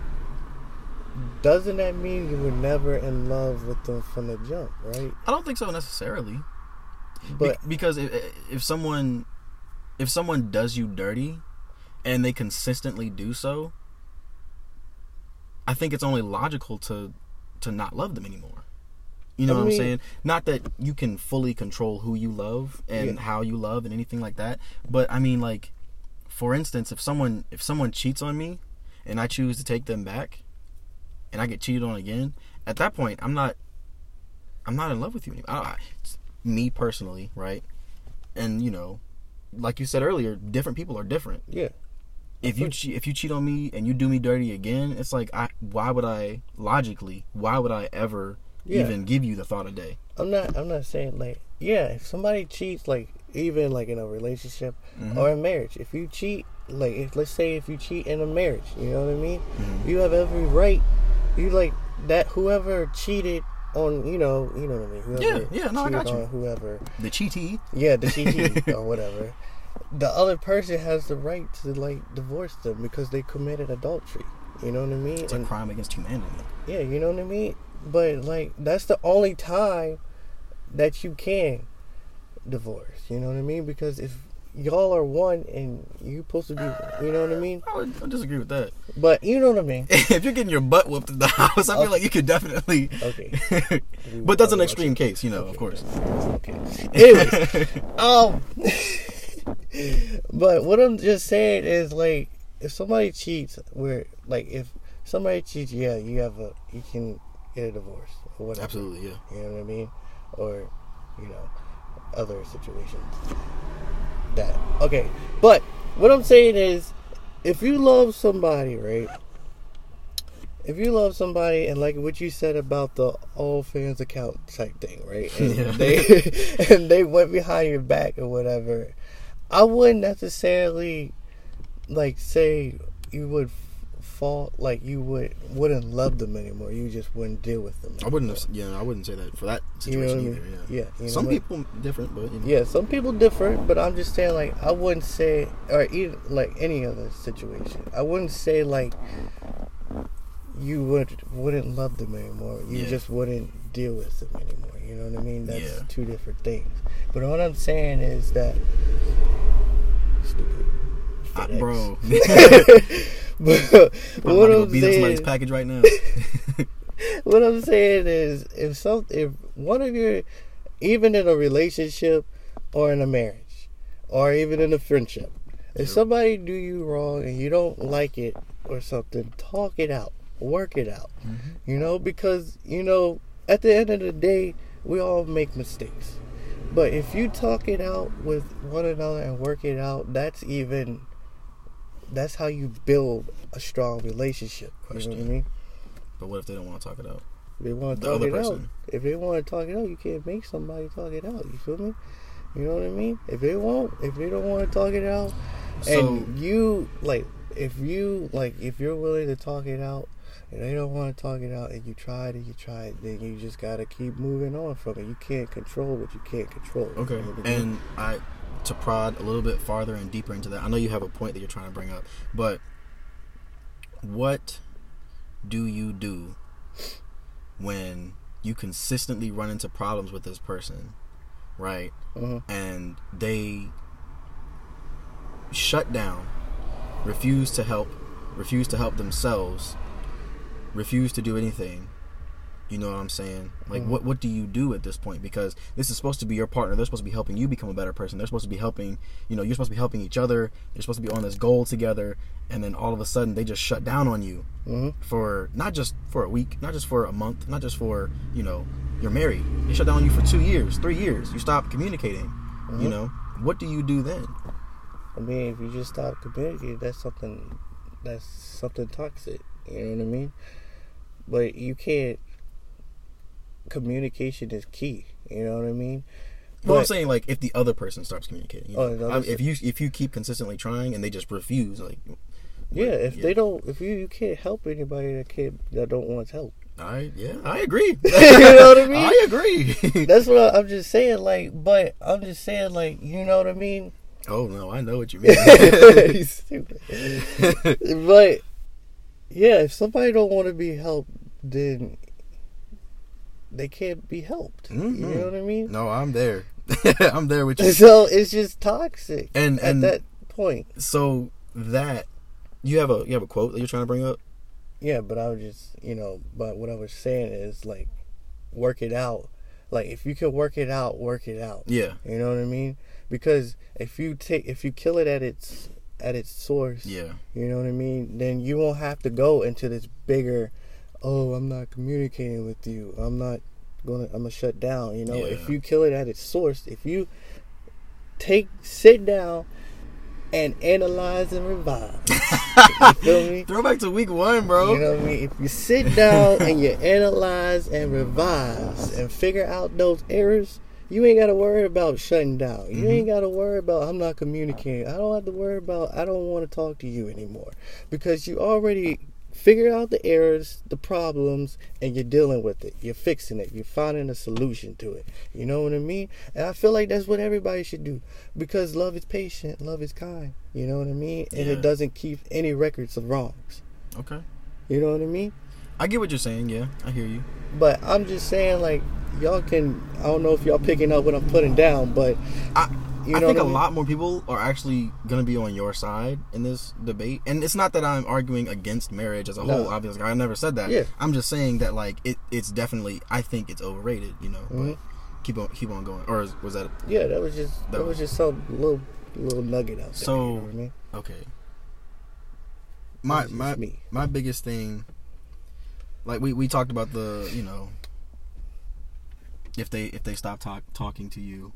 Doesn't that mean you were never in love with them from the jump, right? I don't think so necessarily. But Be- because if, if someone if someone does you dirty, and they consistently do so, I think it's only logical to to not love them anymore. You know I what mean, I'm saying? Not that you can fully control who you love and yeah. how you love and anything like that, but I mean like for instance, if someone if someone cheats on me and I choose to take them back and I get cheated on again, at that point I'm not I'm not in love with you anymore. I, me personally, right? And you know, like you said earlier, different people are different. Yeah if you che- if you cheat on me and you do me dirty again, it's like I why would I logically why would I ever yeah. even give you the thought a day? I'm not I'm not saying like yeah if somebody cheats like even like in a relationship mm-hmm. or in marriage if you cheat like if let's say if you cheat in a marriage you know what I mean mm-hmm. you have every right you like that whoever cheated on you know you know what I mean whoever yeah yeah no I got you whoever the cheatee yeah the cheatee or whatever the other person has the right to like divorce them because they committed adultery. You know what I mean? It's a crime against humanity. Yeah, you know what I mean. But like that's the only time that you can divorce. You know what I mean? Because if y'all are one and you're supposed to be, you know what I mean? I would I disagree with that. But you know what I mean. if you're getting your butt whooped in the house, I okay. feel like you could definitely. Okay. but that's an extreme case, you know. Okay. Of course. Okay. Anyways, um but what I'm just saying is like if somebody cheats, where like if somebody cheats, yeah, you have a you can get a divorce or whatever. Absolutely, yeah. You know what I mean? Or you know other situations. That okay, but what I'm saying is, if you love somebody, right? If you love somebody and like what you said about the OnlyFans account type thing, right? And yeah. they and they went behind your back or whatever, I wouldn't necessarily like say you would fall like you would wouldn't love them anymore. You just wouldn't deal with them. Anymore. I wouldn't. Have, yeah, I wouldn't say that for that situation you know either. Yeah. Yeah. You some people different, but you know. yeah, some people different. But I'm just saying like I wouldn't say or even like any other situation. I wouldn't say like you would wouldn't love them anymore. You yeah. just wouldn't deal with them anymore. You know what I mean? That's yeah. two different things. But what I'm saying is that stupid. Uh, bro. but what I'm beat saying, somebody's package right now. what I'm saying is, if some, if one of your, even in a relationship, or in a marriage, or even in a friendship, if somebody do you wrong and you don't like it or something, talk it out, work it out. Mm-hmm. You know, because you know, at the end of the day, we all make mistakes. But if you talk it out with one another and work it out, that's even that's how you build a strong relationship. Question. You know what I mean? But what if they don't want to talk it out? If they want The to talk other it out, if they want to talk it out, you can't make somebody talk it out. You feel me? You know what I mean? If they won't, if they don't want to talk it out, So and you like, if you like, if you're willing to talk it out, and they don't want to talk it out, and you try it and you try it, then you just gotta keep moving on from it. You can't control what you can't control. okay, and I to prod a little bit farther and deeper into that. I know you have a point that you're trying to bring up, but what do you do when you consistently run into problems with this person, right? uh and they shut down, refuse to help, refuse to help themselves, refuse to do anything. You know what I'm saying? Like, Mhm. what what do you do at this point? Because this is supposed to be your partner. They're supposed to be helping you become a better person. They're supposed to be helping. You know, you're supposed to be helping each other. You're supposed to be on this goal together. And then all of a sudden, they just shut down on you hmm for not just for a week, not just for a month, not just for you know you're married. They shut down on you for two years, three years. You stop communicating. You Mhm. know what do you do then? I mean, if you just stop communicating, that's something that's something toxic. You know what I mean? But you can't. Communication is key. You know what I mean? Well, I'm saying like if the other person stops communicating. You Oh, know? I- if you if you keep consistently trying and they just refuse, like Yeah, if Yeah. they don't, if you you can't help anybody that can't that don't want help. I yeah I agree. you know what I mean? I agree. That's what I, I'm just saying. Like, but I'm just saying, like, you know what I mean? oh no, I know what you mean. You stupid. but yeah, if somebody don't want to be helped, then they can't be helped. You Mhm. know what I mean? no, I'm there. I'm there with you. So it's just toxic And at and that point. so that you have a you have a quote that you're trying to bring up. Yeah, but I was just, you know, but what I was saying is like, work it out. Like if you can work it out, work it out. Yeah. You know what I mean? Because if you take, if you kill it at its at its source, Yeah. you know what I mean. Then you won't have to go into this bigger. Oh, I'm not communicating with you. I'm not gonna. I'm gonna shut down. You know, if you kill it at its source, if you take sit down and analyze and revise, you feel me? Throw back to week one, bro. You know what I mean? If you sit down and you analyze and revise and figure out those errors, you ain't got to worry about shutting down. You Mhm. ain't got to worry about I'm not communicating. I don't have to worry about I don't want to talk to you anymore because you already figured out the errors, the problems, and you're dealing with it. You're fixing it. You're finding a solution to it. You know what I mean? And I feel like that's what everybody should do because love is patient, love is kind. You know what I mean? And Yeah. it doesn't keep any records of wrongs. okay. You know what I mean? I get what you're saying. Yeah, I hear you. But I'm just saying, like, y'all can. I don't know if y'all picking up what I'm putting down, but I you I know think a I mean? lot more people are actually going to be on your side in this debate. And it's not that I'm arguing against marriage as a No. whole. Obviously, I never said that. Yeah. I'm just saying that like it, it's definitely. I think it's overrated. You know. Mhm. But keep on, keep on going. Or is, was that A, Yeah, that was just that, That was was- just some little little nugget out there. So- you know I mean? okay? My my me. my biggest thing. Like we we talked about the you know. If they if they stop talk, talking to you,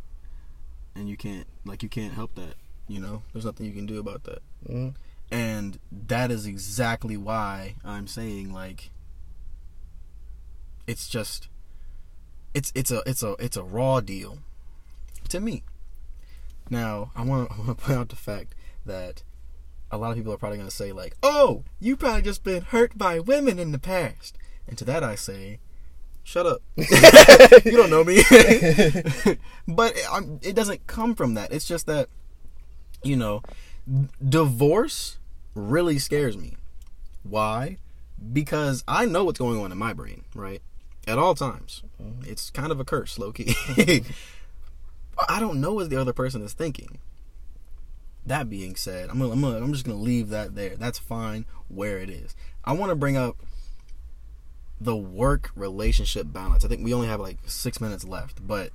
and you can't like you can't help that. You know, there's nothing you can do about that. Mhm. and that is exactly why I'm saying like it's just it's it's a it's a it's a raw deal to me. Now I want to I want to point out the fact that a lot of people are probably going to say like, "Oh, you probably just been hurt by women in the past," and to that I say, "Shut up! you don't know me." but it, I'm, it doesn't come from that. It's just that you know, divorce really scares me. Why? Because I know what's going on in my brain, right? At all times. Mm-hmm. It's kind of a curse, low key. I don't know what the other person is thinking. That being said, I'm gonna, I'm, gonna, I'm just gonna leave that there. That's fine where it is. I want to bring up the work relationship balance. I think we only have like six minutes left, but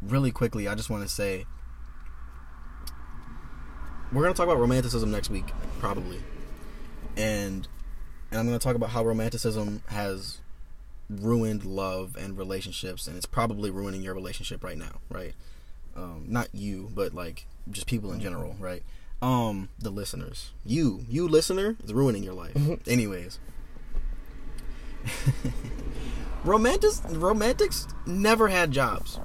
really quickly, I just want to say we're gonna talk about romanticism next week, probably, and and I'm gonna talk about how romanticism has ruined love and relationships, and it's probably ruining your relationship right now, right? Um, not you, but like just people in general, right? Um, the listeners, you, you listener, is ruining your life. Anyways, romantics romantics never had jobs.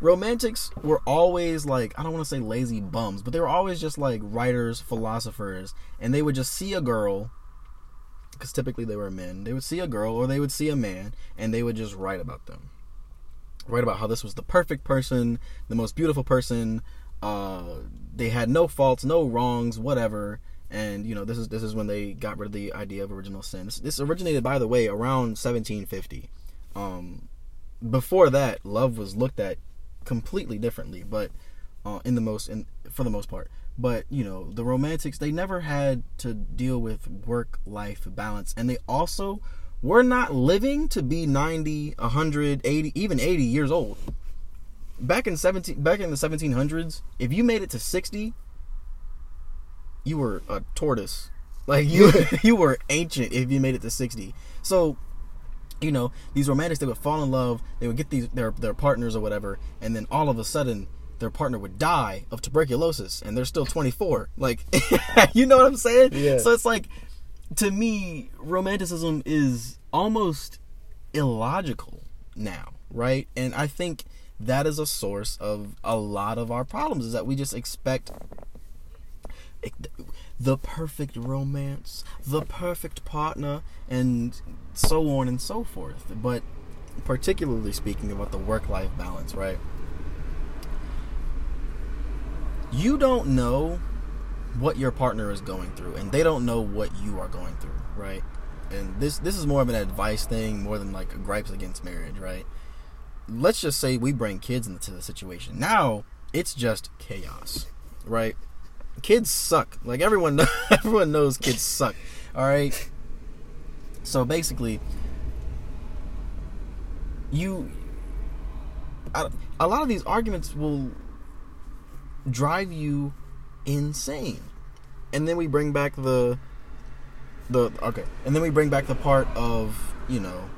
Romantics were always like I don't want to say lazy bums, but they were always just like writers, philosophers, and they would just see a girl because typically they were men. They would see a girl or they would see a man and they would just write about them. Write about how this was the perfect person, the most beautiful person, uh, they had no faults, no wrongs, whatever and you know this is this is when they got rid of the idea of original sin. This, this originated, by the way, around 1750. Um, before that, love was looked at completely differently, but uh, in the most in for the most part. But you know, the romantics they never had to deal with work life balance, and they also were not living to be 90, 100, 80, even 80 years old. Back in 17 back in the 1700s, if you made it to 60, you were a tortoise. Like you you were ancient if you made it to 60. So, you know, these romantics they would fall in love, they would get these their their partners or whatever, and then all of a sudden their partner would die of tuberculosis and they're still 24. Like you know what I'm saying? Yeah. So it's like to me romanticism is almost illogical now, right? And I think that is a source of a lot of our problems is that we just expect the perfect romance, the perfect partner, and so on and so forth. But particularly speaking about the work life balance, right? You don't know what your partner is going through, and they don't know what you are going through, right? And this this is more of an advice thing more than like gripes against marriage, right? Let's just say we bring kids into the situation. Now it's just chaos, right? kids suck. Like everyone, everyone knows kids suck. All right. So basically, you, a lot of these arguments will drive you insane, and then we bring back the, the okay, and then we bring back the part of you know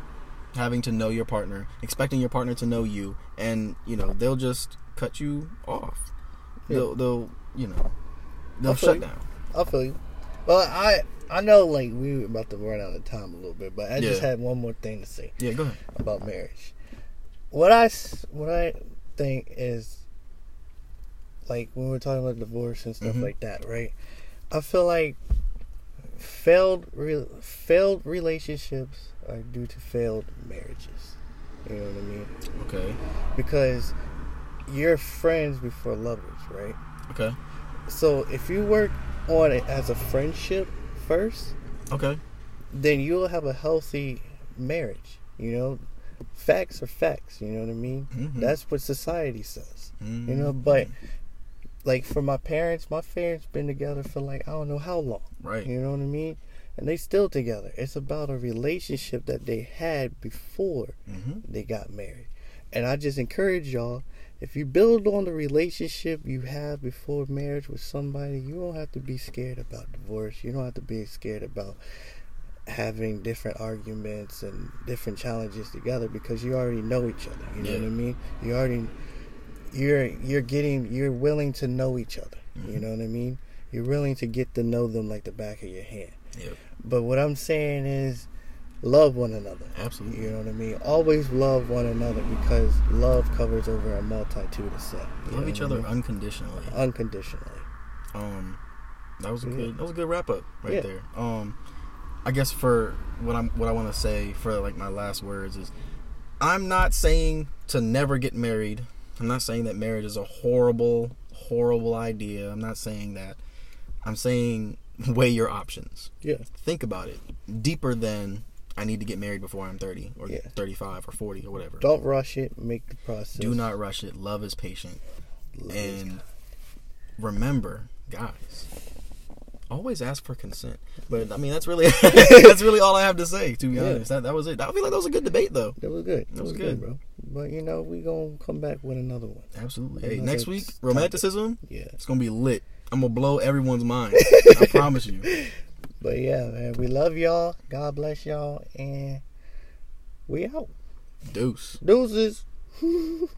having to know your partner, expecting your partner to know you, and you know they'll just cut you off. Yeah. They'll, they'll, you know, They'll shut down. I feel you. Well, I I know like we were about to run out of time a little bit, but I yeah. just had one more thing to say. Yeah, go ahead. About marriage. What I what I think is like when we're talking about divorce and stuff mm-hmm. like that, right? I feel like failed re- failed relationships are due to failed marriages. You know what I mean? Okay. Because you're friends before lovers, right? Okay. So if you work on it as a friendship first, okay, then you'll have a healthy marriage. You know, facts are facts. You know what I mean? Mm-hmm. That's what society says. Mm-hmm. You know, but like for my parents, my parents been together for like I don't know how long. Right. You know what I mean? And they still together. It's about a relationship that they had before mm-hmm. they got married. And I just encourage y'all if you build on the relationship you have before marriage with somebody, you don't have to be scared about divorce. You don't have to be scared about having different arguments and different challenges together because you already know each other. You know yeah. what I mean? You already you're you're getting you're willing to know each other. Mm-hmm. You know what I mean? You're willing to get to know them like the back of your hand. Yep. But what I'm saying is love one another. Absolutely. You know what I mean? Always love one another because love covers over a multitude of sin. Love each other I mean? unconditionally. Unconditionally. Um, that was a yeah. good. That was a good wrap up right yeah. there. Um, I guess for what I'm what I want to say for like my last words is, I'm not saying to never get married. I'm not saying that marriage is a horrible, horrible idea. I'm not saying that. I'm saying weigh your options. Yeah. Think about it deeper than I need to get married before I'm 30 or yeah. 35 or 40 or whatever. Don't rush it. Make the process. Do not rush it. Love is patient. Love and is remember, guys, always ask for consent. But I mean, that's really that's really all I have to say. To be yeah. honest, that, that was it. I feel like that was a good debate, though. That was good. That, was, was, good. good, bro. But you know, we gonna come back with another one. Absolutely. Hey, next week, romanticism. Yeah, it's gonna be lit. I'm gonna blow everyone's mind. I promise you. But yeah, man, we love y'all. God bless y'all, and we out. Deuce. Deuces.